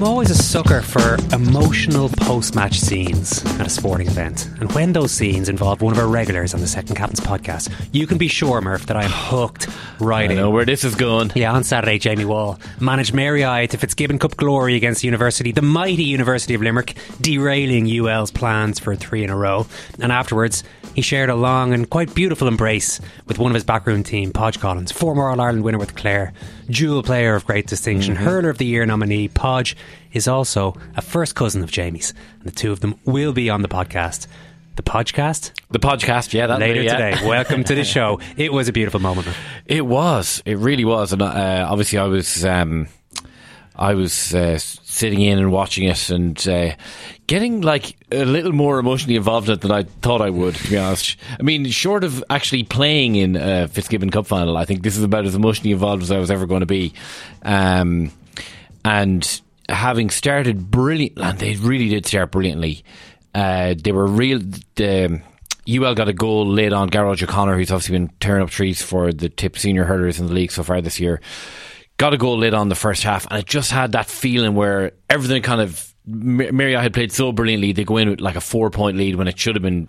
I'm always a sucker for emotional post match scenes at a sporting event. And when those scenes involve one of our regulars on the Second Captain's podcast, you can be sure, Murph, that I am hooked right I in. know where this is going. Yeah, on Saturday, Jamie Wall managed Mary I to Fitzgibbon Cup glory against the University, the mighty University of Limerick, derailing UL's plans for three in a row. And afterwards, he shared a long and quite beautiful embrace with one of his backroom team, Podge Collins, former All Ireland winner with Clare, dual player of great distinction, mm-hmm. hurler of the year nominee. Podge is also a first cousin of Jamie's, and the two of them will be on the podcast. The podcast The podcast, yeah, later yeah. today. Welcome to the show. It was a beautiful moment. It was. It really was. And uh, obviously, I was. Um, I was uh, sitting in and watching it and uh, getting like a little more emotionally involved in it than I thought I would. To be honest, I mean, short of actually playing in a Fitzgibbon Cup final, I think this is about as emotionally involved as I was ever going to be. Um, and having started brilliant, and they really did start brilliantly. Uh, they were real. The, UL got a goal late on Garage O'Connor, who's obviously been tearing up trees for the Tipp senior hurlers in the league so far this year. Got a goal late on the first half, and it just had that feeling where everything kind of. Mar- Mary I had played so brilliantly, they go in with like a four point lead when it should have been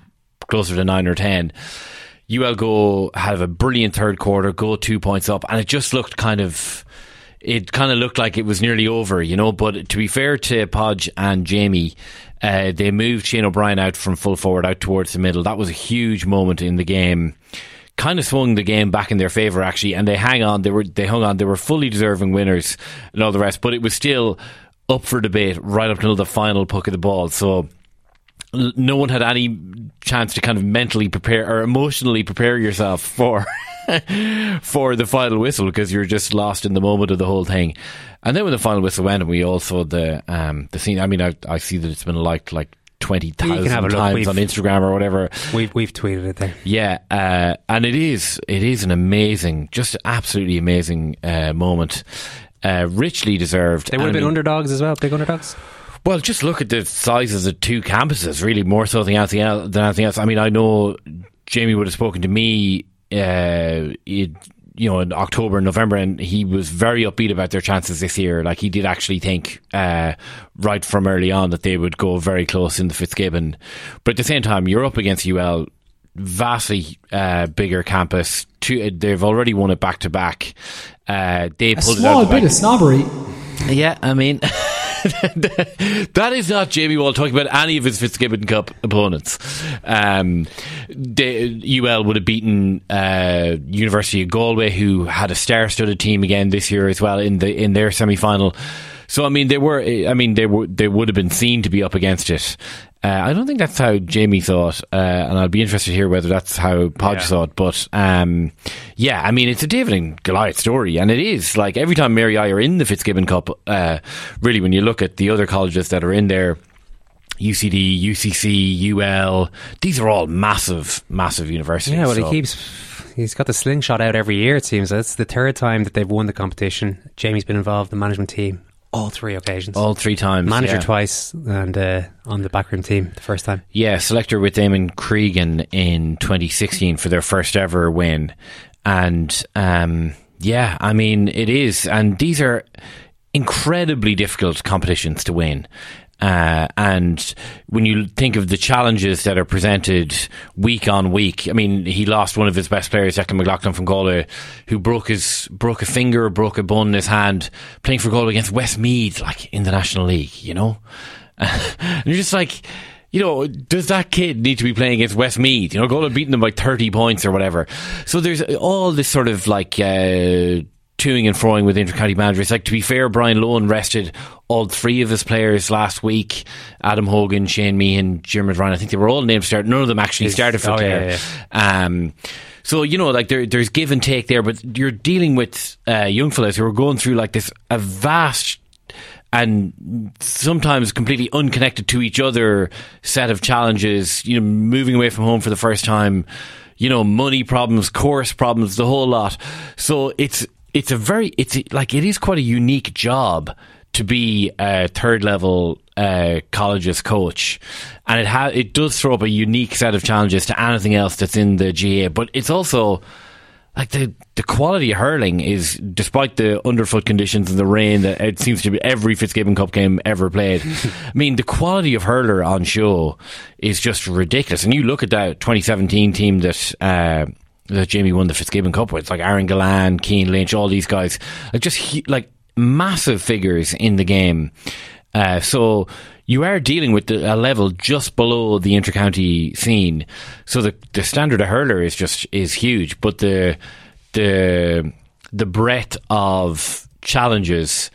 closer to nine or ten. UL go have a brilliant third quarter, go two points up, and it just looked kind of it kind of looked like it was nearly over, you know. But to be fair to Podge and Jamie, uh, they moved Shane O'Brien out from full forward out towards the middle. That was a huge moment in the game. Kind of swung the game back in their favour actually, and they hang on. They were they hung on. They were fully deserving winners and all the rest. But it was still up for debate right up until the final puck of the ball. So no one had any chance to kind of mentally prepare or emotionally prepare yourself for for the final whistle because you're just lost in the moment of the whole thing. And then when the final whistle went, and we all saw the um, the scene. I mean, I, I see that it's been liked like twenty You can have thousand times We've- on Instagram or whatever. We've we've tweeted it there. Yeah, uh, and it is it is an amazing, just absolutely amazing uh, moment. Uh, richly deserved. They would have been underdogs as well, big underdogs. Well, just look at the sizes of two campuses, really, more so than anything else. Than anything else. I mean, I know Jamie would have spoken to me, uh, it, you know, in October and November, and he was very upbeat about their chances this year. Like, he did actually think, uh, right from early on, that they would go very close in the Fitzgibbon. But at the same time, you're up against UL, vastly uh, bigger campus. Two, they've already won it back to back. Uh, They A pulled it small out. the bit of snobbery. yeah, I mean, that is not Jamie Wall talking about any of his Fitzgibbon Cup opponents. Um, UL would have beaten uh, University of Galway, who had a star-studded team again this year as well in the in their semi-final. So I mean, they were. I mean, they were. They would have been seen to be up against it. Uh, I don't think that's how Jamie thought, uh, and I'll be interested to hear whether that's how Podge Yeah. thought. But um, yeah, I mean, it's a David and Goliath story, and it is like every time Mary I are in the Fitzgibbon Cup. Uh, really, when you look at the other colleges that are in there, UCD, UCC, UL. These are all massive, massive universities. Yeah, well, so- he keeps. He's got the slingshot out every year. It seems that's the third time that they've won the competition. Jamie's been involved in the management team all three occasions. all three times. Manager yeah. twice and uh, on the backroom team the first time. Yeah, selector with Eamon Cregan in 2016 for their first ever win. And um, yeah, I mean, it is. And these are incredibly difficult competitions to win. Uh, and when you think of the challenges that are presented week on week, I mean, he lost one of his best players, Declan McLaughlin from Galway, who broke his broke a finger, broke a bone in his hand, playing for Galway against Westmeath, like in the National League, you know. and you're just like, you know, does that kid need to be playing against Westmeath? You know, Galway beating them by 30 points or whatever. So there's all this sort of like, uh, toing and froing with intercounty managers. Like to be fair, Brian Lohan rested all three of his players last week: Adam Hogan, Shane Meehan, Diarmuid Ryan. I think they were all named start. None of them actually started for oh, Clare. yeah, yeah, Um, so you know, like there, there's give and take there, but you're dealing with uh, young fellas who are going through like this a vast and sometimes completely unconnected to each other set of challenges. You know, moving away from home for the first time. You know, money problems, course problems, the whole lot. So it's it's a very it's like it is quite a unique job to be a third level uh, college's coach, and it ha- it does throw up a unique set of challenges to anything else that's in the GAA. But it's also like the the quality of hurling is, despite the underfoot conditions and the rain that it seems to be every Fitzgibbon Cup game ever played. I mean, the quality of hurler on show is just ridiculous. And you look at that 2017 team that. Uh, that Jamie won the Fitzgibbon Cup with, like Aaron Gillane, Cian Lynch, all these guys, like just like massive figures in the game. Uh, so you are dealing with the, a level just below the intercounty scene. So the the standard of hurler is just is huge, but the the the breadth of challenges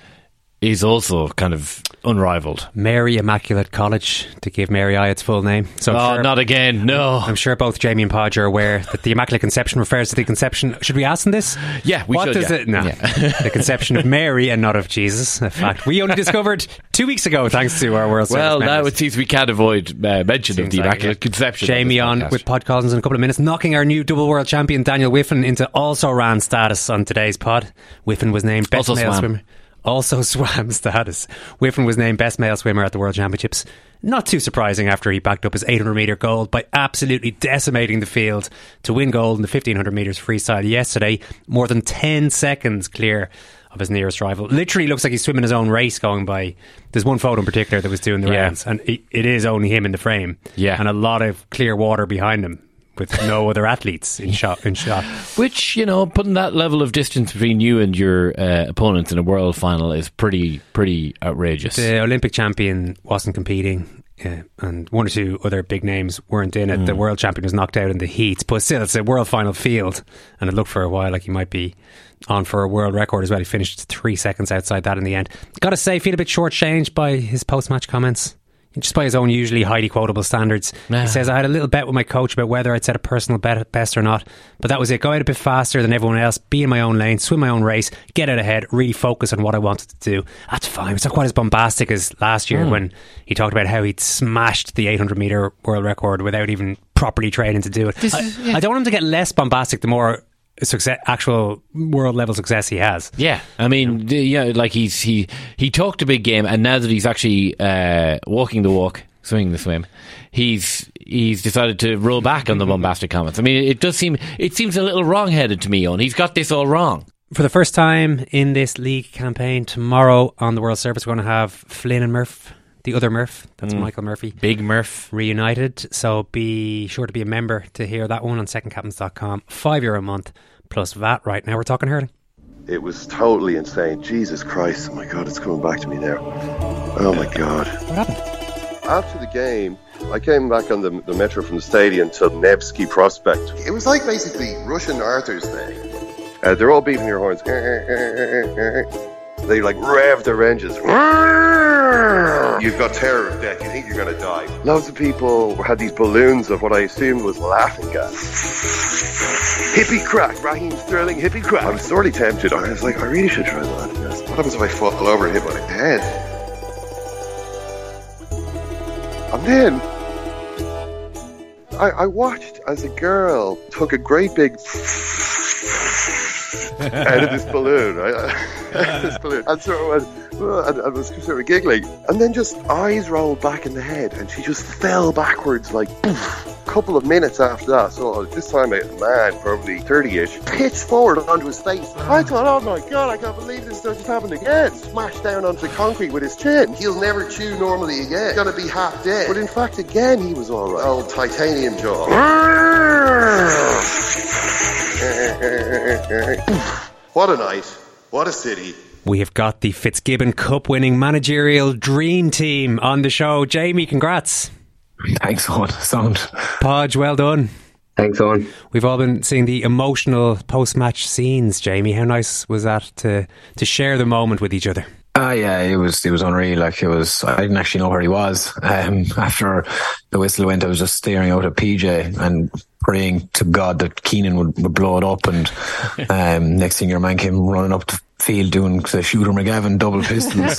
is also kind of unrivaled. Mary Immaculate College, to give Mary I its full name. So I'm oh, sure- not again! No, I'm sure both Jamie and Podge are aware that the Immaculate Conception refers to the conception. Should we ask them this? Yeah, we what should, does yeah. it? No, Yeah. the conception of Mary and not of Jesus. A fact we only discovered two weeks ago, thanks to our World well, now members. it seems we can't avoid uh, mention of Seems the like, Immaculate. Conception. Jamie on on podcast. with Pod Collins in a couple of minutes, knocking our new double world champion Daniel Wiffen into also ran status on today's pod. Wiffen was named best Also male swam. swimmer. Also swam status. Wiffen was named best male swimmer at the World Championships. Not too surprising after he backed up his 800 metre gold by absolutely decimating the field to win gold in the 1500 metres freestyle yesterday, more than 10 seconds clear of his nearest rival. Literally looks like he's swimming his own race going by. There's one photo in particular that was doing the Yeah. rounds, and it, it is only him in the frame. Yeah. and a lot of clear water behind him with no other athletes in shot. In shot. Which you know, putting that level of distance between you and your uh, opponents in a world final is pretty pretty outrageous. The Olympic champion wasn't competing. uh, and one or two other big names weren't in it. The world champion was knocked out in the heats, but still, it's a world final field, and it looked for a while like he might be on for a world record as well. He finished three seconds outside that in the end. Got to say, feel a bit shortchanged by his post match comments. Just by his own usually highly quotable standards. Yeah. He says, I had a little bet with my coach about whether I'd set a personal bet best or not, but that was it. Go out a bit faster than everyone else, be in my own lane, swim my own race, get out ahead, really focus on what I wanted to do. That's fine. It's not quite as bombastic as last year hmm. when he talked about how he'd smashed the 800 metre world record without even properly training to do it. I, I don't want him to get less bombastic the more success, actual world level success he has. Yeah, I mean, yeah, like he's he he talked a big game, and now that he's actually uh, walking the walk, swimming the swim, he's he's decided to roll back on the bombastic comments. I mean, it does seem it seems a little wrong headed to me. On he's got this all wrong. For the first time in this league campaign, tomorrow on the World Service, we're going to have Flynn and Murph, the other Murph, that's Michael Murphy, Big Murph. reunited. So be sure to be a member to hear that one on secondcaptains.com. Five euro a month plus VAT right now. We're talking hurling. It was totally insane. Jesus Christ. Oh my God, it's coming back to me now. Oh my God. What happened? After the game, I came back on the, the metro from the stadium to Nevsky Prospect. It was like basically Russian Arthur's Day. Uh, they're all beating their horns. They like rev their engines. You've got terror of death. You think you're going to die. Loads of people had these balloons of what I assumed was laughing gas. Hippie crack, Raheem Sterling, hippie crack. I was sorely tempted. I was like, I really should try laughing gas. What happens if I fall over and hit my head? I'm then I, I watched as a girl took a great big out of this balloon, right? this balloon, and sort of went, and, and was sort of giggling, and then just eyes rolled back in the head, and she just fell backwards like. Poof, couple of minutes after that, so uh, this time a man, probably 30-ish, pitched forward onto his face. I thought, oh my god, I can't believe this just happened again. Smashed down onto the concrete with his chin. He'll never chew normally again. Gonna be half dead. But in fact, again, he was alright. Old titanium jaw. what a night. What a city. We have got the Fitzgibbon Cup winning managerial dream team on the show. Jamie, congrats. Thanks, Owen. Sound. Podge, well done. Thanks, Owen. We've all been seeing the emotional post match scenes, Jamie. How nice was that to, to share the moment with each other? Ah, uh, yeah, it was it was unreal. Like it was, I didn't actually know where he was. Um, after the whistle went, I was just staring out at PJ and praying to God that Keenan would, would blow it up. And um, next thing, your man came running up the field doing the shooter McGavin double pistols.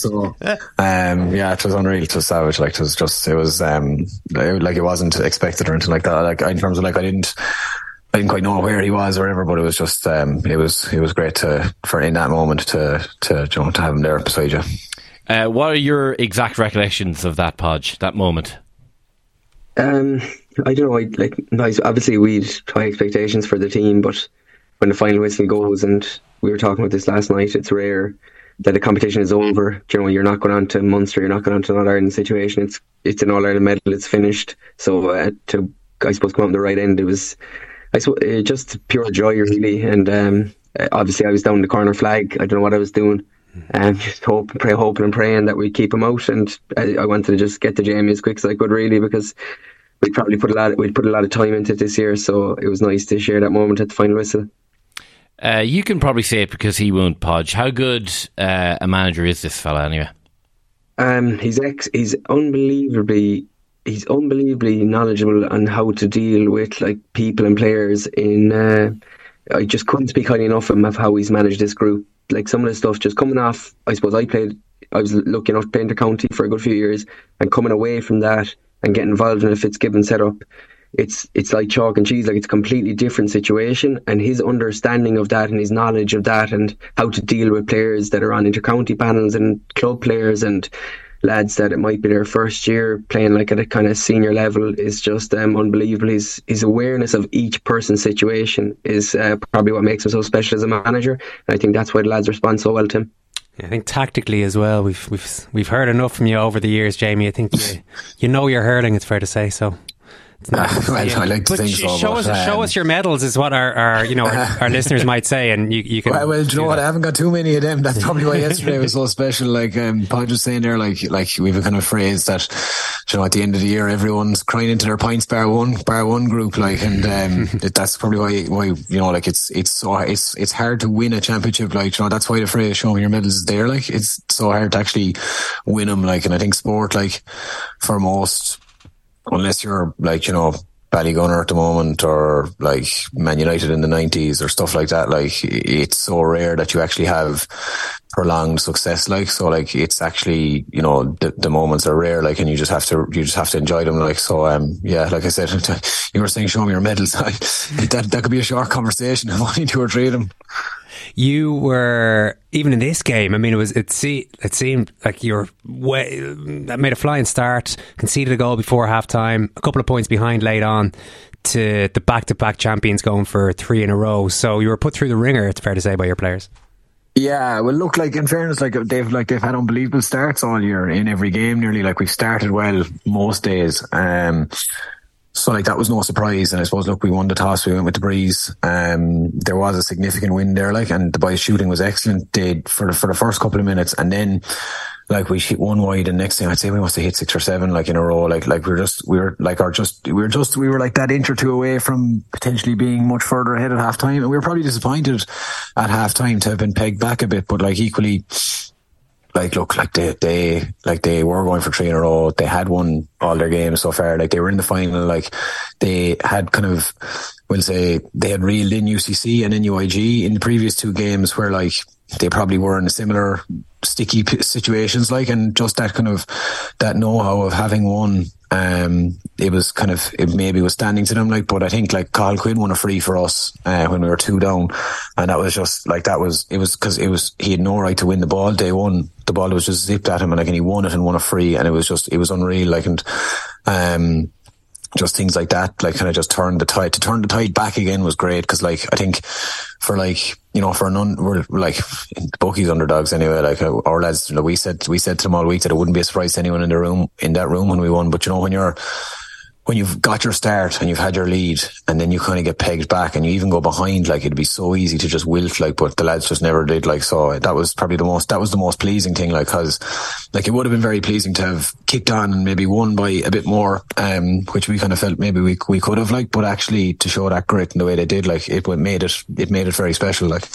so um, yeah, it was unreal. It was savage. Like it was just, it was um, like it wasn't expected or anything like that. Like in terms of like I didn't. I didn't quite know where he was or whatever, but it was just um, it was it was great to for in that moment to to you know, to have him there beside you. Uh, what are your exact recollections of that podge, that moment? Um, I don't know. I, like obviously we'd high expectations for the team, but when the final whistle goes, and we were talking about this last night, it's rare that the competition is over. You know, you're not going on to Munster, you're not going on to an All Ireland situation. It's it's an All Ireland medal, it's finished. So uh, to I suppose come on the right end, it was I suppose, uh, just pure joy, really. And um, obviously, I was down the corner flag. I don't know what I was doing. Um, just hope, pray, hoping and praying that we keep him out. And I, I wanted to just get to Jamie as quick as I could, really, because we probably put a lot. We put a lot of time into it this year, so it was nice to share that moment at the final whistle. Uh, you can probably say it because he won't podge. How good uh, a manager is this fella, anyway? Um, he's ex. He's unbelievably he's unbelievably knowledgeable on how to deal with like people and players. In uh, I just couldn't speak highly enough of him of how he's managed this group. Like some of the stuff just coming off. I suppose I played. I was lucky enough to play county for a good few years, and coming away from that and get involved in a Fitzgibbon setup. It's it's like chalk and cheese, like it's a completely different situation. And his understanding of that and his knowledge of that and how to deal with players that are on intercounty panels and club players and lads that it might be their first year playing like at a kind of senior level is just um, unbelievable. His his awareness of each person's situation is uh, probably what makes him so special as a manager, and I think that's why the lads respond so well to him. I think tactically as well, we've we've we've heard enough from you over the years, Jamie. I think you, know you're your hurling. It's fair to say so. Well, yeah. I like to but think so. Show, us, um, show us your medals is what our, our you know our, our, listeners might say, and you, you can. Well, well you know what? I haven't got too many of them. That's probably why yesterday was so special. Like um, Pod was saying there, like like we've a kind of phrase that you know at the end of the year everyone's crying into their pints bar one bar one group, like, and um, it, that's probably why why you know like it's it's so it's it's hard to win a championship. Like you know that's why the phrase "show me your medals" is there. Like it's so hard to actually win them. Like, and I think sport like for most unless you're like you know Ballygunner at the moment or like Man United in the 90s or stuff like that. Like it's so rare that you actually have prolonged success. Like, so like it's actually, you know, the, the moments are rare. Like, and you just have to, you just have to enjoy them. Like, so, um, yeah, like I said, you were saying, show me your medals. that, that could be a short conversation of only two or three of them you were even in this game. I mean, it was it see it seemed like you were way that made a flying start, conceded a goal before half time, a couple of points behind late on to the back to back champions going for three in a row. So you were put through the ringer. It's fair to say by your players. Yeah, well, look, like in fairness, like they've like they've had unbelievable starts all year in every game. Nearly like we've started well most days. Um, so like that was no surprise, and I suppose look, we won the toss, we went with the breeze. Um, there was a significant win there, like, and the boys' shooting was excellent. Did for the for the first couple of minutes, and then like we hit one wide, and next thing I'd say we must have hit six or seven like in a row. Like like we were just we were like our just we were just we were like that inch or two away from potentially being much further ahead at half time, and we were probably disappointed at half time to have been pegged back a bit, but like equally like look like they they like they were going for three in a row. They had won all their games so far. Like they were in the final. Like they had kind of we'll say they had reeled in UCC and NUIG in the previous two games where like they probably were in similar sticky situations like and just that kind of that know-how of having won um, it was kind of it maybe was standing to them like but I think like Cathal Quinn won a free for us uh, when we were two down. And that was just like that was it was because it was he had no right to win the ball day one. The ball was just zipped at him and like and he won it and won a free and it was just it was unreal like and um just things like that, like kind of just turn the tide to turn the tide back again was great because like I think for like you know for an un, we're like bookies underdogs anyway. Like uh, our lads, you know, we said we said to them all week that it wouldn't be a surprise to anyone in the room in that room when we won. But you know when you're when you've got your start and you've had your lead and then you kind of get pegged back and you even go behind, like it'd be so easy to just wilt, like, but the lads just never did. Like, so that was probably the most, that was the most pleasing thing, like, cause like it would have been very pleasing to have kicked on and maybe won by a bit more, um, which we kind of felt maybe we, we could have, like, but actually to show that grit in the way they did, like, it made it, it made it very special, like.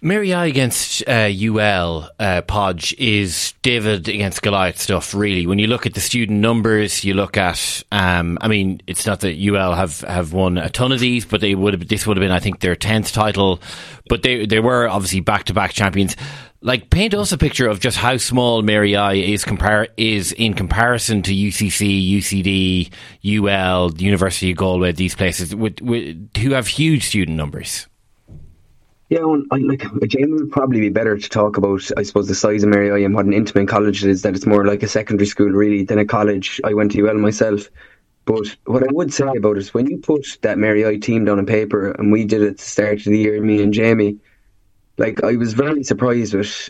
Mary I against uh, UL uh, Podge is David against Goliath stuff. Really, when you look at the student numbers, you look at. Um, I mean, it's not that UL have, have won a ton of these, but they would have. This would have been, I think, their tenth title. But they they were obviously back to back champions. Like, paint us a picture of just how small Mary I is compare is in comparison to UCC, UCD, UL, University of Galway. These places with, with, who have huge student numbers. Yeah, well, I, like Jamie would probably be better to talk about, I suppose, the size of Mary I and what an intimate college it is. That it's more like a secondary school, really, than a college. I went to UL myself, but what I would say about it is when you put that Mary I team down on paper, and we did it at the start of the year, me and Jamie, like I was very surprised with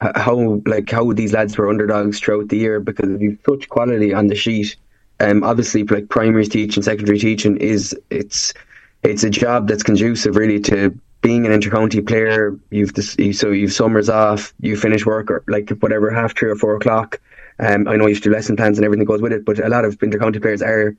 how like how these lads were underdogs throughout the year because you've such quality on the sheet. Um, obviously, like primary teaching, secondary teaching is it's it's a job that's conducive really to being an intercounty player, you've this, so you've summers off, you finish work or like whatever half three or four o'clock. Um, I know you to do lesson plans and everything goes with it, but a lot of intercounty players are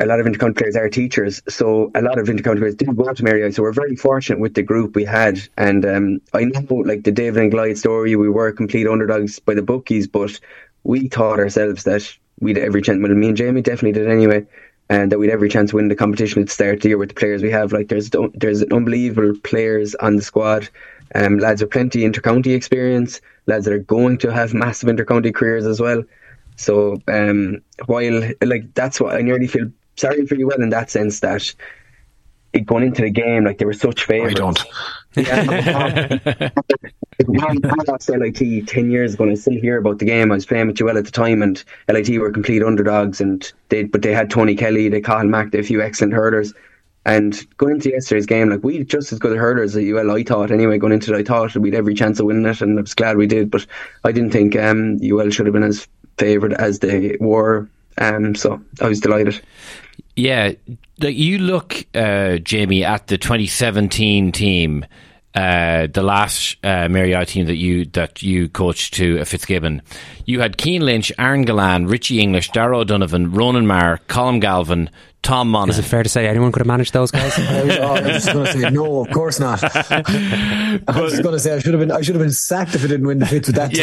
a lot of intercounty players are teachers, so a lot of intercounty players did go to Mary So we're very fortunate with the group we had, and um, I know like the David and Goliath story, we were complete underdogs by the bookies, but we thought ourselves that we'd every chance. Well, me and Jamie definitely did anyway and that we'd every chance to win the competition at the start of the year with the players we have. Like there's there's unbelievable players on the squad. Um, lads with plenty intercounty experience, lads that are going to have massive intercounty careers as well. So um, while like that's what I nearly feel sorry for you well in that sense that going into the game like they were such favourites. I don't. Yeah, I lost LIT 10 years ago and I still hear about the game. I was playing with UL at the time and LIT were complete underdogs and they but they had Tony Kelly, they Cathal Mack, they had a few excellent hurlers. And going into yesterday's game, like we just as good hurlers as UL, I thought anyway, going into it, I thought we'd every chance of winning it and I was glad we did, but I didn't think um, UL should have been as favoured as they were. Um, so I was delighted. Yeah, you look, uh, Jamie, at the 2017 team uh, the last uh, Mary team that you that you coached to uh, Fitzgibbon, you had Cian Lynch, Aaron Gillane, Richie English, Darragh O'Donovan, Ronan Maher, Colm Galvin, Tom Monaghan. Is it fair to say anyone could have managed those guys? I was, oh, I was just going to say no, of course not. I was just going to say I should have been I should have been sacked if I didn't win the Fitz with that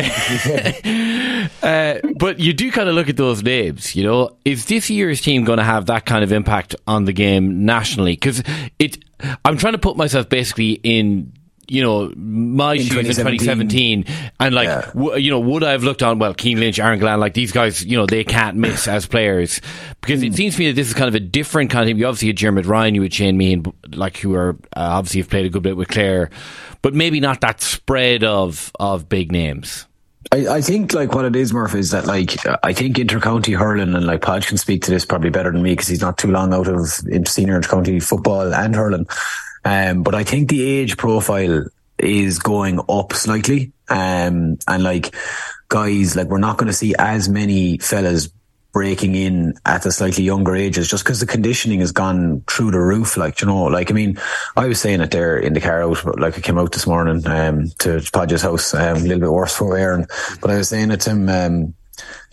yeah. uh, but you do kind of look at those names. You know, is this year's team going to have that kind of impact on the game nationally? Because it, I'm trying to put myself basically in you know, my in shoes in 2017, and like, yeah. w- you know, would I have looked on, well, Cian Lynch, Aaron Gillane, like these guys, you know, they can't miss as players because mm. it hmm. seems to me that this is kind of a different kind of team. You obviously had Diarmuid Ryan, you had Shane Meehan, like, who are uh, obviously have played a good bit with Clare, but maybe not that spread of, of big names. I, I think like what it is, Murph, is that like I think intercounty hurling and like Podge can speak to this probably better than me because he's not too long out of senior intercounty football and hurling. Um, but I think the age profile is going up slightly. Um, and like guys, like we're not going to see as many fellas breaking in at the slightly younger ages just because the conditioning has gone through the roof. Like, you know, like, I mean, I was saying it there in the car out, like I came out this morning, um, to Podge's house, um, a little bit worse for Aaron, but I was saying it to him, um,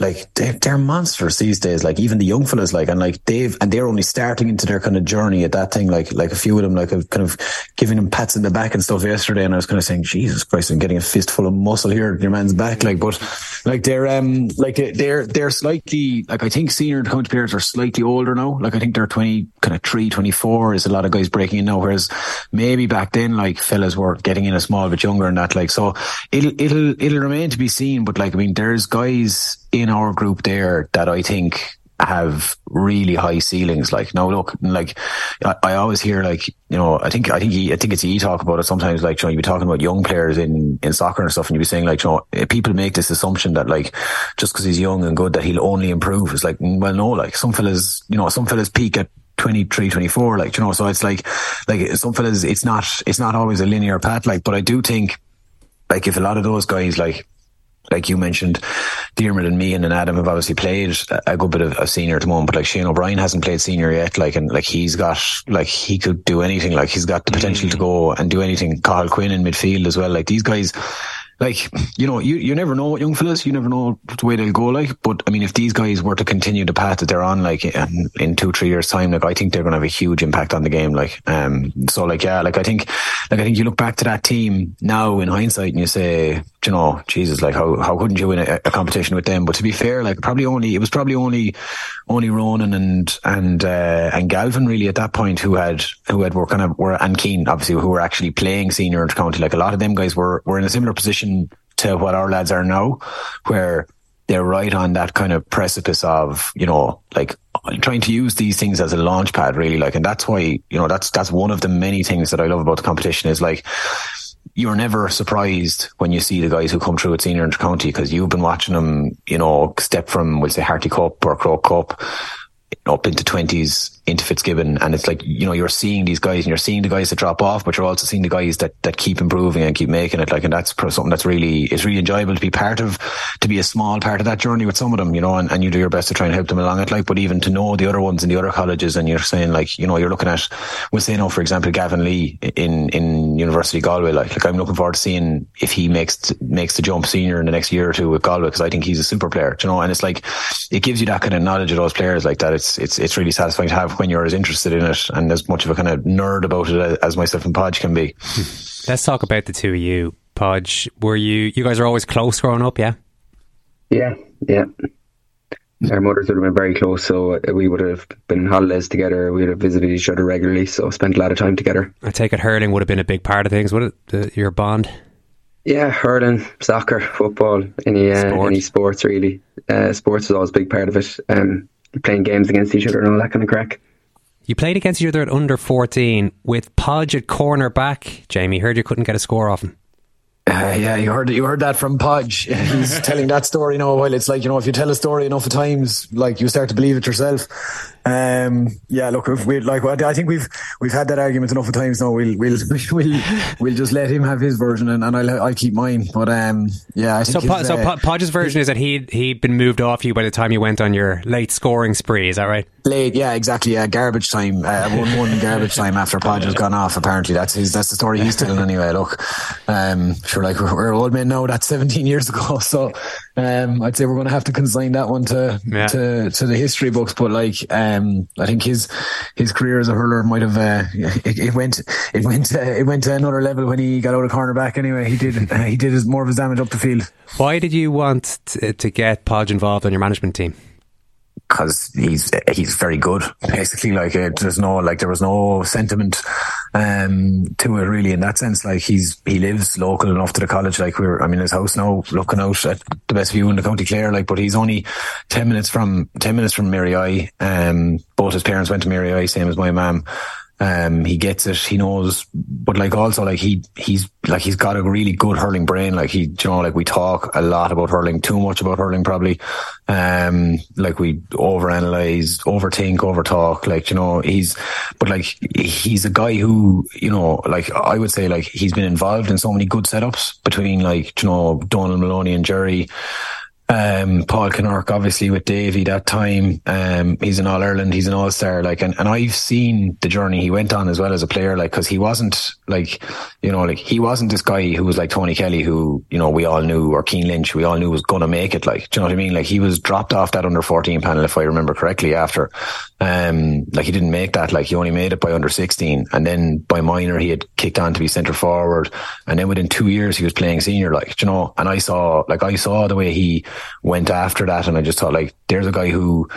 like they're, they're monsters these days. Like even the young fellas, like and like they've and they're only starting into their kind of journey at that thing. Like like a few of them, like I've kind of giving them pats in the back and stuff yesterday, and I was kind of saying, Jesus Christ, I'm getting a fistful of muscle here your man's back. Like, but like they're um like they're they're slightly like I think senior county players are slightly older now. Like I think they're twenty kind of three, 24 is a lot of guys breaking in now, whereas maybe back then like fellas were getting in a small bit younger and that. Like so, it'll it'll it'll remain to be seen. But like I mean, there's guys in our group there that I think have really high ceilings. Like, no, look, like I, I, always hear like, you know, I think, I think he, I think it's he talk about it sometimes. Like, you know, you be talking about young players in, in soccer and stuff and you be saying like, you know, eh, people make this assumption that like, just cause he's young and good that he'll only improve. It's like, mm, well, no, like some fellas, you know, some fellas peak at 23, 24, like, you know, so it's like, like some fellas, it's not, it's not always a linear path. Like, but I do think, like, if a lot of those guys, like, like you mentioned, Diarmuid and me and then Adam have obviously played a good bit of, a senior at the moment, but like Shane O'Brien hasn't played senior yet. Like, and like he's got, like he could do anything. Like he's got the potential mm. to go and do anything. Cathal Quinn in midfield as well. Like these guys, like you know, you, you never know what young fellas, you never know the way they'll go. Like, but I mean, if these guys were to continue the path that they're on, like in, in two three years time, like I think they're going to have a huge impact on the game. Like, um, so like yeah, like I think, like I think you look back to that team now in hindsight and you say, you know, Jesus, like how how couldn't you win a, a competition with them? But to be fair, like probably only it was probably only only Ronan and and uh, and Galvin really at that point who had who had were kind of were and Cian obviously who were actually playing senior county. Like a lot of them guys were were in a similar position to what our lads are now, where they're right on that kind of precipice of you know like trying to use these things as a launch pad really like and that's why you know that's that's one of the many things that I love about the competition is like you're never surprised when you see the guys who come through at senior inter-county because you've been watching them, you know, step from, we'll say, Harty Cup or Croke Cup up into 20s into Fitzgibbon. And it's like, you know, you're seeing these guys and you're seeing the guys that drop off, but you're also seeing the guys that, that keep improving and keep making it. Like, and that's something that's really, it's really enjoyable to be part of, to be a small part of that journey with some of them, you know, and, and you do your best to try and help them along it. Like, but even to know the other ones in the other colleges and you're saying like, you know, you're looking at, we'll say, you know, for example, Gavin Lee in, in University Galway. Like, like I'm looking forward to seeing if he makes, makes the jump senior in the next year or two with Galway because I think he's a super player, you know, and it's like, it gives you that kind of knowledge of those players like that. It's, it's, it's really satisfying to have when you're as interested interested in it and as much of a kind of nerd about it as myself and Podge can be. Let's talk about the two of you. Podge, were you, you guys are always close growing up, yeah? Yeah, yeah. Our mothers would have been very close, so we would have been on holidays together. We would have visited each other regularly, so spent a lot of time together. I take it hurling would have been a big part of things, would it? The, your bond? Yeah, hurling, soccer, football, any uh, Sport. any sports really. Uh, sports is always a big part of it. Um, playing games against each other and all that kind of crack. You played against each other at under 14 with Podge at corner back. Jamie, heard you couldn't get a score off him. Uh, yeah, you heard you heard that from Podge. He's telling that story you now. While it's like you know, if you tell a story enough of times, like you start to believe it yourself. Um, yeah, look, we like I think we've we've had that argument enough of times now. We'll we'll we'll we'll just let him have his version, and, and I'll I'll keep mine. But um, yeah, I so his, so uh, Podge's version is that he he'd been moved off you by the time you went on your late scoring spree. Is that right? Late, yeah, exactly. Yeah, garbage time. Uh, one one garbage time after Podge has gone off. Apparently, that's his that's the story he's telling anyway. Look, um, sure, like we're, we're old men now. That's seventeen years ago, so um, I'd say we're going to have to consign that one to yeah. to to the history books. But like, um, I think his his career as a hurler might have uh, it, it, went it went uh, it went to another level when he got out of cornerback. Anyway, he did uh, he did his, more of his damage up the field. Why did you want to, to get Podge involved on your management team? Because he's he's very good. Basically, like it, there's no like there was no sentiment um, to it really in that sense. Like he's he lives local enough to the college. Like we're I mean his house now, looking out at the best view in the county Clare. Like, but he's only ten minutes from ten minutes from Mary Um, both his parents went to Mary I, same as my mum. Um, he gets it. He knows, but like also like he he's like he's got a really good hurling brain. Like he, you know, like we talk a lot about hurling, too much about hurling probably. Um, like we overanalyze, overthink, overtalk. Like you know, he's but like he's a guy who you know, like I would say, like he's been involved in so many good setups between like you know Donal Moloney and Gerry Um, Paul Kinnerk, obviously with Davy that time, um, he's an All Ireland, he's an All Star, like, and, and I've seen the journey he went on as well as a player, like, cause he wasn't like, you know, like, he wasn't this guy who was like Tony Kelly, who, you know, we all knew, or Cian Lynch, we all knew was gonna make it, like, do you know what I mean? Like, he was dropped off that under 14 panel, if I remember correctly, after, um, like, he didn't make that, like, he only made it by under 16, and then by minor, he had kicked on to be centre forward, and then within two years, he was playing senior, like, you know, and I saw, like, I saw the way he went after that. And I just thought like, there's a guy who,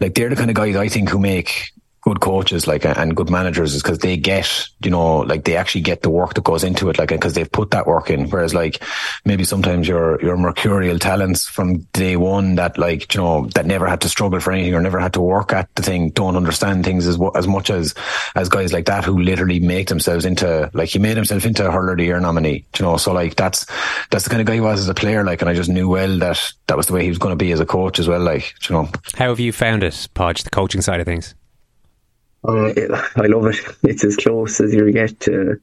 like, they're the kind of guys I think who make good coaches like and good managers is because they get you know like they actually get the work that goes into it like because they've put that work in. Whereas like maybe sometimes your your mercurial talents from day one that like you know that never had to struggle for anything or never had to work at the thing don't understand things as as much as as guys like that who literally make themselves into like he made himself into a hurler of the year nominee you know? So like that's that's the kind of guy he was as a player like and I just knew well that that was the way he was going to be as a coach as well like you know? How have you found it Podge the coaching side of things uh, I love it. It's as close as you get to.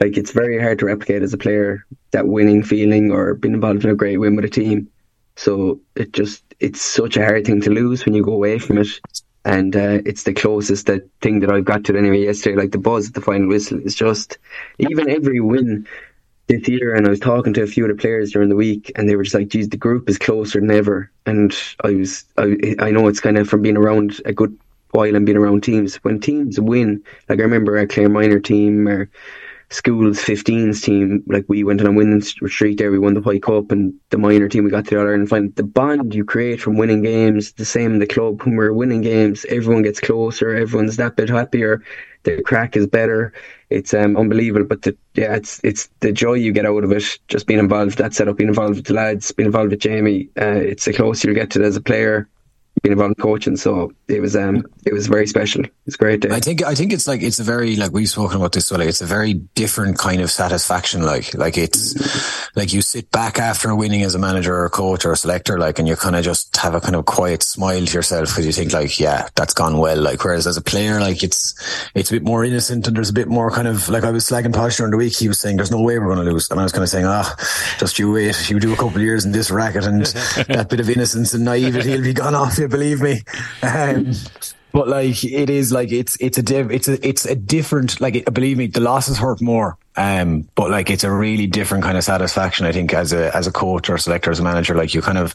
Like it's very hard to replicate as a player that winning feeling or being involved in a great win with a team. So it just it's such a hard thing to lose when you go away from it, and uh, it's the closest that thing that I've got to it anyway. Yesterday, like the buzz at the final whistle is just even every win this year. And I was talking to a few of the players during the week, and they were just like, "Geez, the group is closer than ever." And I was, I, I know it's kind of from being around a good while and being around teams. When teams win, like I remember our Clare Minor team, our school's 15s team, like we went on a winning streak there. We won the White Cup and the minor team, we got to the Ireland. The bond you create from winning games, the same in the club. When we're winning games, everyone gets closer, everyone's that bit happier, the crack is better. It's um, unbelievable, but the, yeah, it's it's the joy you get out of it. Just being involved, that setup, being involved with the lads, being involved with Jamie. Uh, it's the closer you get to it as a player been involved in coaching, so it was um it was very special. It's great day. I think I think it's like it's a very like we've spoken about this so like it's a very different kind of satisfaction. Like like it's like you sit back after winning as a manager or a coach or a selector, like and you kind of just have a kind of quiet smile to yourself because you think like yeah that's gone well. Like whereas as a player, like it's it's a bit more innocent and there's a bit more kind of like I was slagging Podge during the week. He was saying there's no way we're going to lose, and I was kind of saying ah just you wait, you do a couple of years in this racket and that bit of innocence and naivety will be gone off you believe me. Um, but like it is like it's it's a diff, it's a it's a different like believe me the losses hurt more. Um but like it's a really different kind of satisfaction I think as a as a coach or selector as a manager. Like you kind of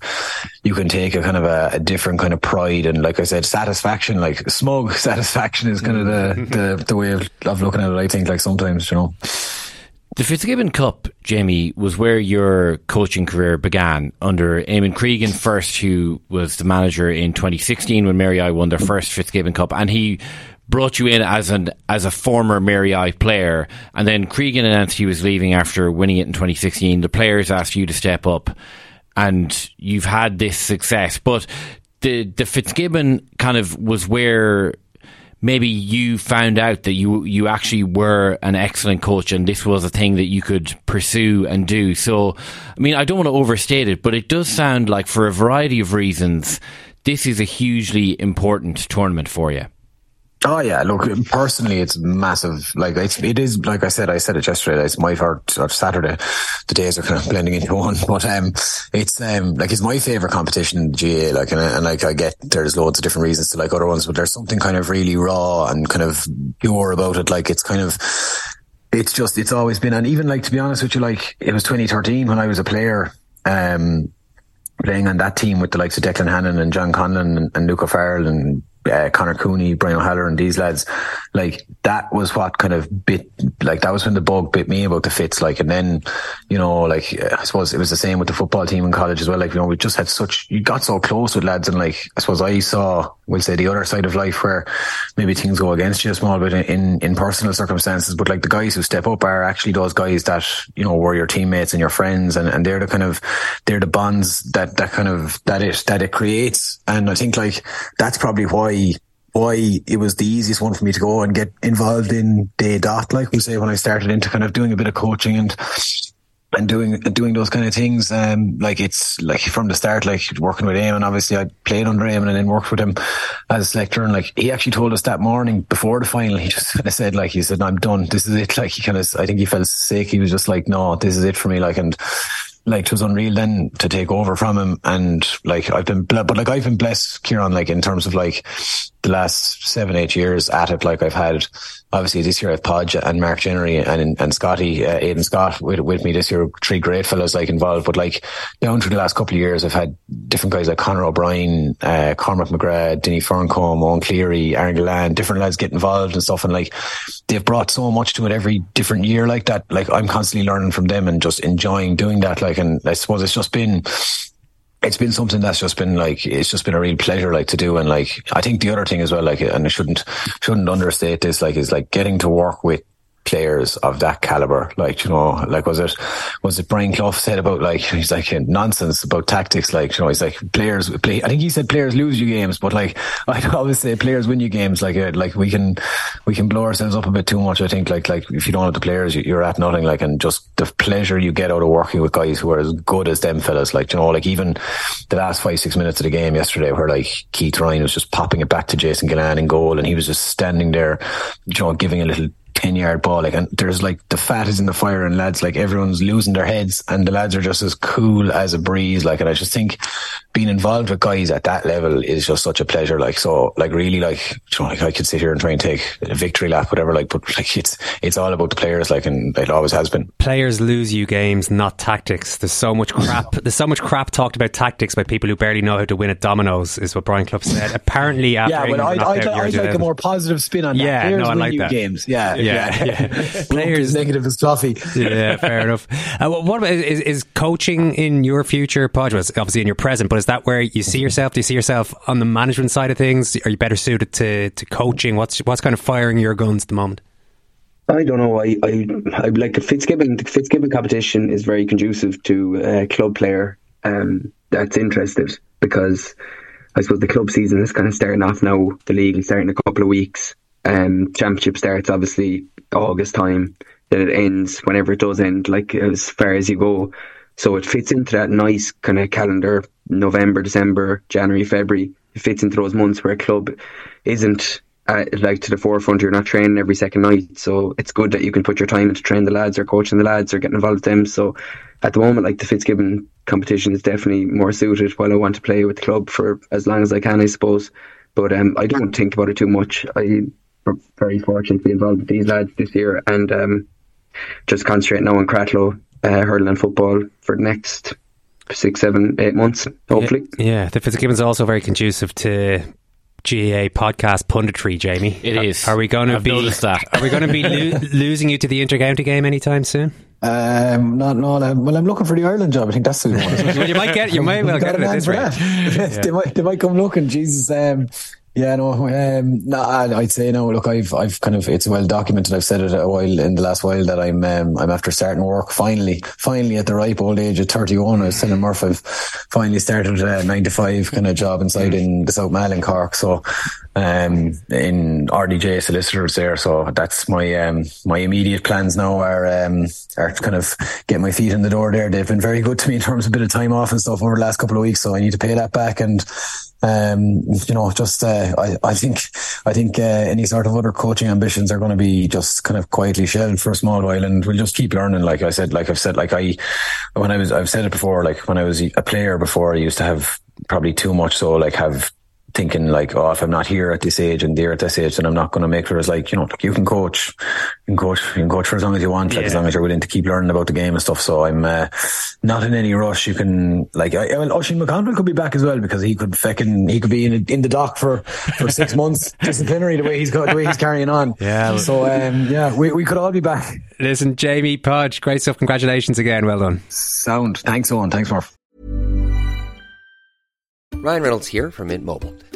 you can take a kind of a, a different kind of pride and like I said satisfaction like smug satisfaction is kind of the the, the way of, of looking at it I think like sometimes you know the Fitzgibbon Cup, Jamie, was where your coaching career began under Eamon Cregan first, who was the manager in 2016 when Mary I won their first Fitzgibbon Cup, and he brought you in as an as a former Mary I player, and then Cregan announced he was leaving after winning it in 2016. The players asked you to step up, and you've had this success, but the the Fitzgibbon kind of was where maybe you found out that you you actually were an excellent coach and this was a thing that you could pursue and do. So, I mean, I don't want to overstate it, but it does sound like for a variety of reasons, this is a hugely important tournament for you. Oh yeah, look, personally, it's massive. Like it's, it is, like I said, I said it yesterday. It's my part of Saturday. The days are kind of blending into one, but um, it's um, like it's my favorite competition in GAA. Like, and, and like I get there's loads of different reasons to like other ones, but there's something kind of really raw and kind of pure about it. Like it's kind of, it's just, it's always been, and even like to be honest with you, like it was 2013 when I was a player. Um, playing on that team with the likes of Declan Hannon and John Conlon and, and Luke O'Farrell and uh, Conor Cooney, Brian O'Halloran, and these lads, like that was what kind of bit, like that was when the bug bit me about the Fitz, like, and then, you know, like I suppose it was the same with the football team in college as well. Like, you know, we just had such, you got so close with lads, and like I suppose I saw, we'll say, the other side of life where maybe things go against you a small bit in in personal circumstances, but like the guys who step up are actually those guys that you know were your teammates and your friends, and and they're the kind of they're the bonds that that kind of that it that it creates, and I think like that's probably why why it was the easiest one for me to go and get involved in day dot, like we say, when I started into kind of doing a bit of coaching and and doing doing those kind of things. Um, like it's like from the start, like working with Eamon. Obviously, I played under Eamon and then worked with him as a selector. And like he actually told us that morning before the final, he just kind of said like he said, "I'm done. This is it." Like he kind of, I think he felt sick. He was just like, "No, this is it for me." Like and like it was unreal then to take over from him. And like I've been, but like I've been blessed, Kieran, like in terms of like the last seven, eight years at it. Like I've had, obviously this year I've Podge and Mark Jennery and, and Scotty, uh, Aidan Scott with, with me this year. Three great fellows like involved, but like down through the last couple of years, I've had different guys like Conor O'Brien, uh, Cormac McGrath, Denny Ferncombe, Owen Cleary, Aaron Gillane, different lads get involved and stuff. And like they've brought so much to it every different year like that. Like I'm constantly learning from them and just enjoying doing that. Like, and I suppose it's just been, it's been something that's just been like it's just been a real pleasure like to do. And like I think the other thing as well like and I shouldn't shouldn't understate this like is like getting to work with players of that caliber. Like, you know, like was it, was it Brian Clough said about like, he's like nonsense about tactics. Like, you know, he's like players play, I think he said players lose you games, but like, I'd always say players win you games. Like, uh, like we can, we can blow ourselves up a bit too much. I think like, like if you don't have the players, you're at nothing. Like, and just the pleasure you get out of working with guys who are as good as them fellas. Like, you know, like even the last five, six minutes of the game yesterday where like Keith Ryan was just popping it back to Jason Gillan in goal and he was just standing there, you know, giving a little 10 yard ball. Like, and there's like the fat is in the fire and lads, like everyone's losing their heads and the lads are just as cool as a breeze. Like, and I just think being involved with guys at that level is just such a pleasure. Like, so like really like, you know, like I could sit here and try and take a victory lap, whatever, like, but like it's, it's all about the players, like, and it always has been. Players lose you games, not tactics. There's so much crap. there's so much crap talked about tactics by people who barely know how to win at dominoes is what Brian Clough said. Apparently after yeah, but I'd, I'd, I'd like a more positive spin on that. Yeah, players no, I win like you that. games. Yeah. Yeah, yeah. Players negative as toffee. yeah, fair enough. Uh, what about is, is coaching in your future, Podge? Well, obviously in your present, but is that where you see yourself? Do you see yourself on the management side of things? Are you better suited to, to coaching? What's what's kind of firing your guns at the moment? I don't know. I, I, I like the Fitzgibbon. The Fitzgibbon competition is very conducive to a club player um, that's interested because I suppose the club season is kind of starting off now. The league is starting in a couple of weeks. Um, championship starts obviously August time. Then it ends whenever it does end, like as far as you go. So it fits into that nice kind of calendar: November, December, January, February. It fits into those months where a club isn't uh, like to the forefront. You're not training every second night, so it's good that you can put your time into training the lads or coaching the lads or getting involved with them. So at the moment, like the Fitzgibbon competition is definitely more suited. While I want to play with the club for as long as I can, I suppose. But um, I don't think about it too much. I very fortunate to be involved with these lads this year and um, just concentrate now on Cratloe uh, hurling and football for the next six, seven, eight months, hopefully. Yeah, yeah. the Fitzgibbon's also very conducive to GAA podcast punditry, Jamie. It Are- is. Are, we going to I've be? noticed that. Are we going to be lo- losing you to the intercounty game anytime soon? Um, not, no, um, well, I'm looking for the Ireland job. I think that's the one. Well, you might get- you might well get it at this for rate. that. they might, they might come looking. Jesus, um, yeah, no, um, no, I'd say no. Look, I've, I've kind of, it's well documented. I've said it a while in the last while that I'm, um, I'm after starting work finally, finally at the ripe old age of 31. I was telling Murph I've finally started a nine to five kind of job inside in the South Mall in Cork. So, um, in RDJ solicitors there. So that's my, um, my immediate plans now are, um, are to kind of get my feet in the door there. They've been very good to me in terms of a bit of time off and stuff over the last couple of weeks. So I need to pay that back and, um, you know, just uh, I, I think I think uh, any sort of other coaching ambitions are going to be just kind of quietly shelved for a small while, and we'll just keep learning. Like I said, like I've said, like I when I was I've said it before, like when I was a player before, I used to have probably too much so like have thinking like, oh, if I'm not here at this age and there at this age, then I'm not going to make it. It's like, you know, you can coach, you can coach, you can coach for as long as you want, like as long as you're willing to keep learning about the game and stuff. So I'm uh, not in any rush. You can like, I, well, Oisin McConnell could be back as well because he could feckin' he could be in in the dock for for six months disciplinary the way he's got the way he's carrying on. Yeah. So um, yeah, we we could all be back. Listen, Jamie Podge, great stuff. Congratulations again. Well done. Sound. Thanks, Owen. Thanks, Murph. Ryan Reynolds here from Mint Mobile.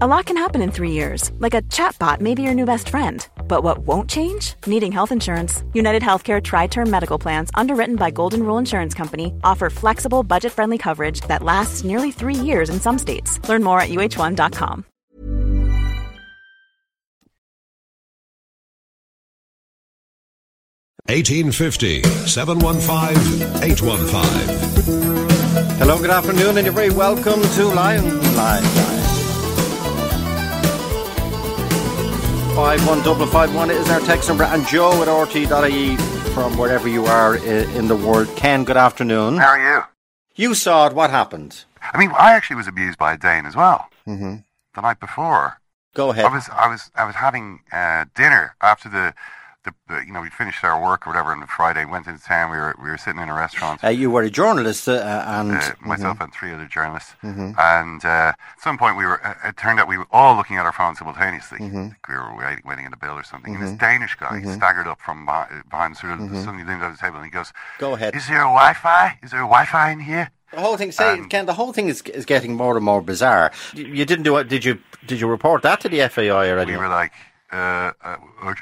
A lot can happen in three years, like a chatbot may be your new best friend. But what won't change? Needing health insurance. United Healthcare Tri Term Medical Plans, underwritten by Golden Rule Insurance Company, offer flexible, budget friendly coverage that lasts nearly three years in some states. Learn more at uh1.com. Eighteen fifty seven one five eight one five. Hello, good afternoon, and you're very welcome to Lion Live. Five one double five one is our text number, and Joe at rte.ie from wherever you are in the world. Ken, good afternoon. How are you? You saw it. What happened? I mean, I actually was abused by a Dane as well Mm-hmm. the night before. Go ahead. I was, I was, I was having uh, dinner after the, the, you know, we finished our work or whatever on Friday. Went into town. We were, we were sitting in a restaurant. Uh, you were a journalist, uh, and uh, myself and three other journalists. Mhm. And uh, at some point, we were. Uh, it turned out we were all looking at our phones simultaneously. Mhm. We were waiting, waiting in the bill or something. And this Danish guy Mhm. staggered up from behind, behind sort of suddenly leaned over the table and he goes, Go ahead. "Is there a Wi-Fi? Is there a Wi-Fi in here?" The whole thing, say, Ken. The whole thing is is getting more and more bizarre. You, you didn't do it. Did you? Did you report that to the FAI or We anything? were like, uh, uh,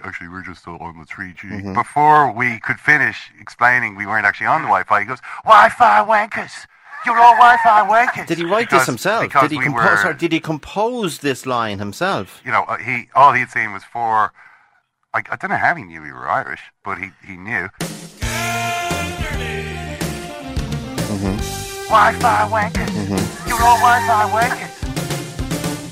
actually, we're just still on the 3G. Mhm. Before we could finish explaining we weren't actually on the Wi-Fi, he goes, Wi-Fi wankers! You're all Wi-Fi wankers! Did he write Because- this himself? Did he we compose? were, sorry, did he compose this line himself? you know, uh, he all he'd seen was for. I, I don't know how he knew we were Irish, but he, he knew. Wi-Fi wankers! You're all Wi-Fi wankers!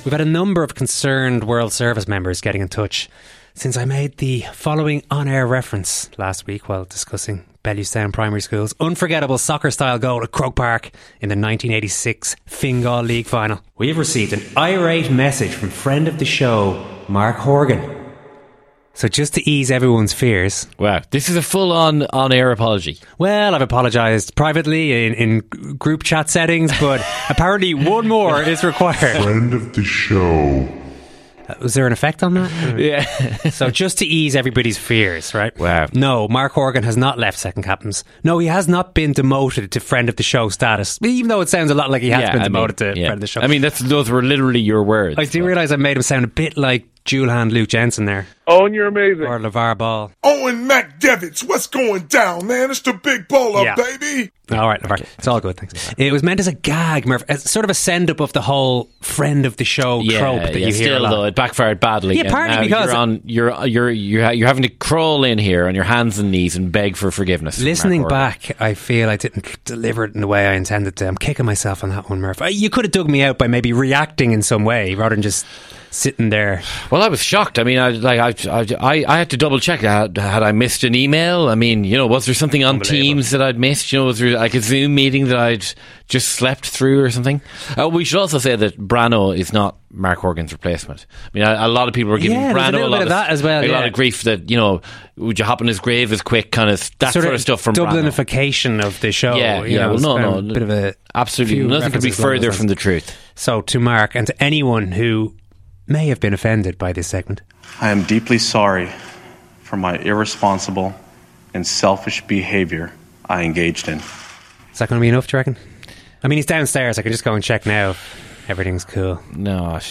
We've had a number of concerned World Service members getting in touch since I made the following on air reference last week while discussing Bellewstown Primary School's unforgettable soccer style goal at Croke Park in the 1986 Fingal League final. We have received an irate message from friend of the show, Mark Horgan. So, just to ease everyone's fears. Wow, this is a full on on air apology. Well, I've apologised privately in, in group chat settings, but apparently one more is required. Friend of the show. Uh, Was there an effect on that? Yeah. so just to ease everybody's fears, right? Wow. No, Mark Horgan has not left second captains. No, he has not been demoted to friend of the show status, even though it sounds a lot like he has been I mean, demoted to yeah. friend of the show. I mean, that's, those were literally your words. I do realise I made him sound a bit like dual hand Luke Jensen there. Oh, Owen, you're amazing. Or LeVar Ball. Owen McDevitt, what's going down, man? It's the big ball up, Yeah. baby. All right, LeVar. It's all good, thanks. It was meant as a gag, Murph, as sort of a send up of the whole friend of the show yeah, trope that yeah, you hear a still lot. though it backfired badly. Yeah, and partly because- you're on you're you're you're you're having to crawl in here on your hands and knees and beg for forgiveness. Listening back, I feel I didn't deliver it in the way I intended to. I'm kicking myself on that one, Murph. You could have dug me out by maybe reacting in some way rather than just sitting there. Well, I was shocked. I mean, I like I I, I had to double check. Had, had I missed an email? I mean, you know, was there something on Teams that I'd missed? You know, was there like a Zoom meeting that I'd just slept through or something? Uh, we should also say that Brano is not Mark Horgan's replacement. I mean, a, a lot of people were giving Yeah, a little lot of that as well, a lot of grief that you know, would you hop on his grave as quick? Kind of that sort, of stuff from Brano. Dublinification of the show. Yeah, you yeah. know, well, no, no, bit of a absolutely nothing could be further from the truth. So to Mark and to anyone who may have been offended by this segment, I am deeply sorry for my irresponsible and selfish behavior I engaged in. is that going to be enough? Do you reckon? I mean, he's downstairs. I could just go and check now. Everything's cool. No, I-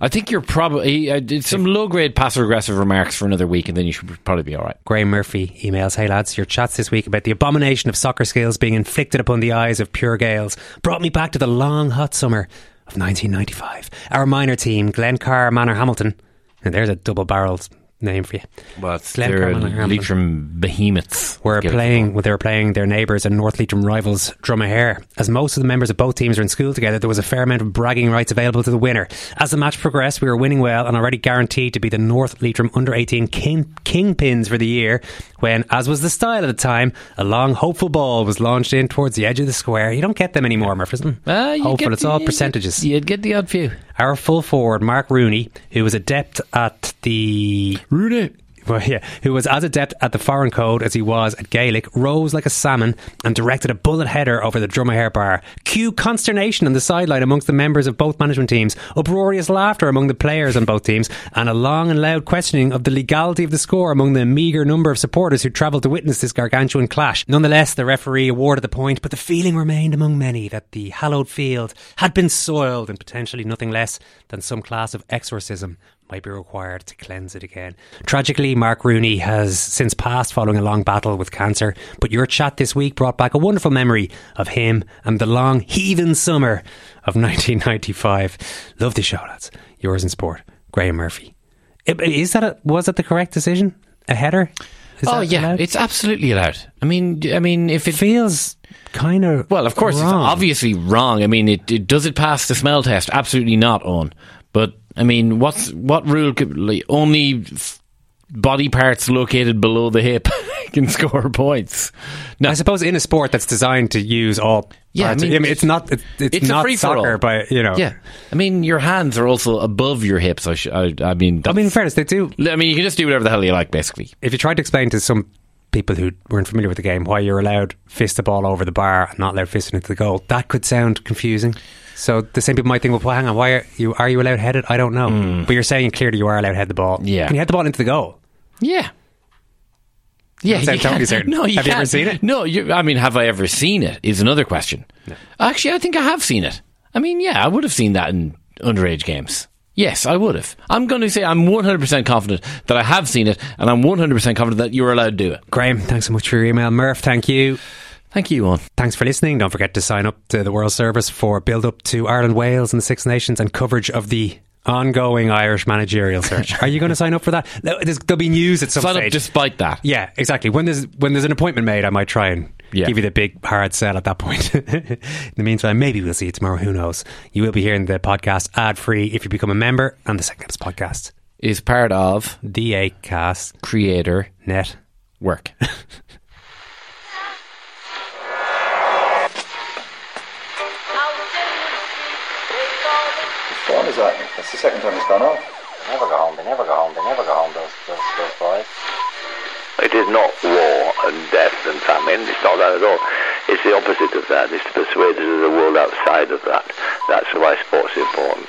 I think you're probably uh, did some low grade passive aggressive remarks for another week, and then you should probably be all right. Graham Murphy emails, Hey lads, your chats this week about the abomination of soccer skills being inflicted upon the eyes of pure Gaels brought me back to the long, hot summer of 1995. Our minor team, Glencar Manorhamilton, and there's a double barreled name for you. Well, it's Glencar they're Manorhamilton. Leitrim behemoths. were playing well, they were playing their neighbours and North Leitrim rivals Dromahair. As most of the members of both teams were in school together, there was a fair amount of bragging rights available to the winner. As the match progressed, we were winning well and already guaranteed to be the North Leitrim under 18 king, kingpins for the year when, as was the style at the time, a long hopeful ball was launched in towards the edge of the square. You don't get them anymore, Murphyson. Ah, you hopeful, get it's the- all percentages. You'd get the odd few. Our full forward, Mark Rooney, who was adept at the Rooney. Well, yeah, who was as adept at the foreign code as he was at Gaelic, rose like a salmon and directed a bullet header over the Dromahair bar. Cue consternation on the sideline amongst the members of both management teams, uproarious laughter among the players on both teams, and a long and loud questioning of the legality of the score among the meagre number of supporters who travelled to witness this gargantuan clash. Nonetheless, the referee awarded the point, but the feeling remained among many that the hallowed field had been soiled in potentially nothing less than some class of exorcism. Might be required to cleanse it again. Tragically, Mark Rooney has since passed following a long battle with cancer, but your chat this week brought back a wonderful memory of him and the long heathen summer of 1995. Love the show, lads. Yours in sport, Graham Murphy. Is that a, was that the correct decision? A header? Is oh yeah, allowed? it's absolutely allowed. I mean, I mean, if it feels kind of well, of course, it's obviously wrong. I mean, it, it does it pass the smell test? Absolutely not on. But I mean, what's what rule? Could, like, only f- body parts located below the hip can score points. Now, I suppose in a sport that's designed to use all Yeah, I parts, mean, it's not it's, it's, it's not soccer, but you know, Yeah, I mean, your hands are also above your hips. I, sh- I, I mean, I mean, in fairness, they do. I mean, you can just do whatever the hell you like, basically. If you tried to explain to some people who weren't familiar with the game why you're allowed to fist the ball over the bar and not allowed fisting into the goal, that could sound confusing. So the same people might think, well, hang on, why are you are you allowed headed? I don't know, hmm. but you're saying clearly you are allowed head the ball. Yeah. can you head the ball into the goal? Yeah. Yeah, you totally can't- certain. No, you Have you ever can't. seen it? No, you, I mean, have I ever seen it? Is another question. Actually, I think I have seen it. I mean, yeah, I would have seen that in underage games. Yes, I would have. I'm going to say I'm 100% confident that I have seen it, and I'm 100% confident that you're allowed to do it. Graham, thanks so much for your email. Murph, thank you. Thank you, Owen. Thanks for listening. Don't forget to sign up to the World Service for build up to Ireland, Wales, and the Six Nations and coverage of the ongoing Irish managerial search. Are you going to sign up for that? There's- There'll be news at some Sign up stage. despite that. Yeah, exactly. When there's when there's an appointment made, I might try and Yeah. give you the big hard sell at that point. In the meantime, maybe we'll see you tomorrow. Who knows? You will be hearing the podcast ad free if you become a member, and the Second Captains podcast Is part of the Acast Creator Net Work. Is that? That's the second time it's gone off. They never go home, they never go home, they never go home, those, those, those boys. It is not war and death and famine. It's not that at all. It's the opposite of that. It's to persuade us of the world outside of that. That's why sport's important.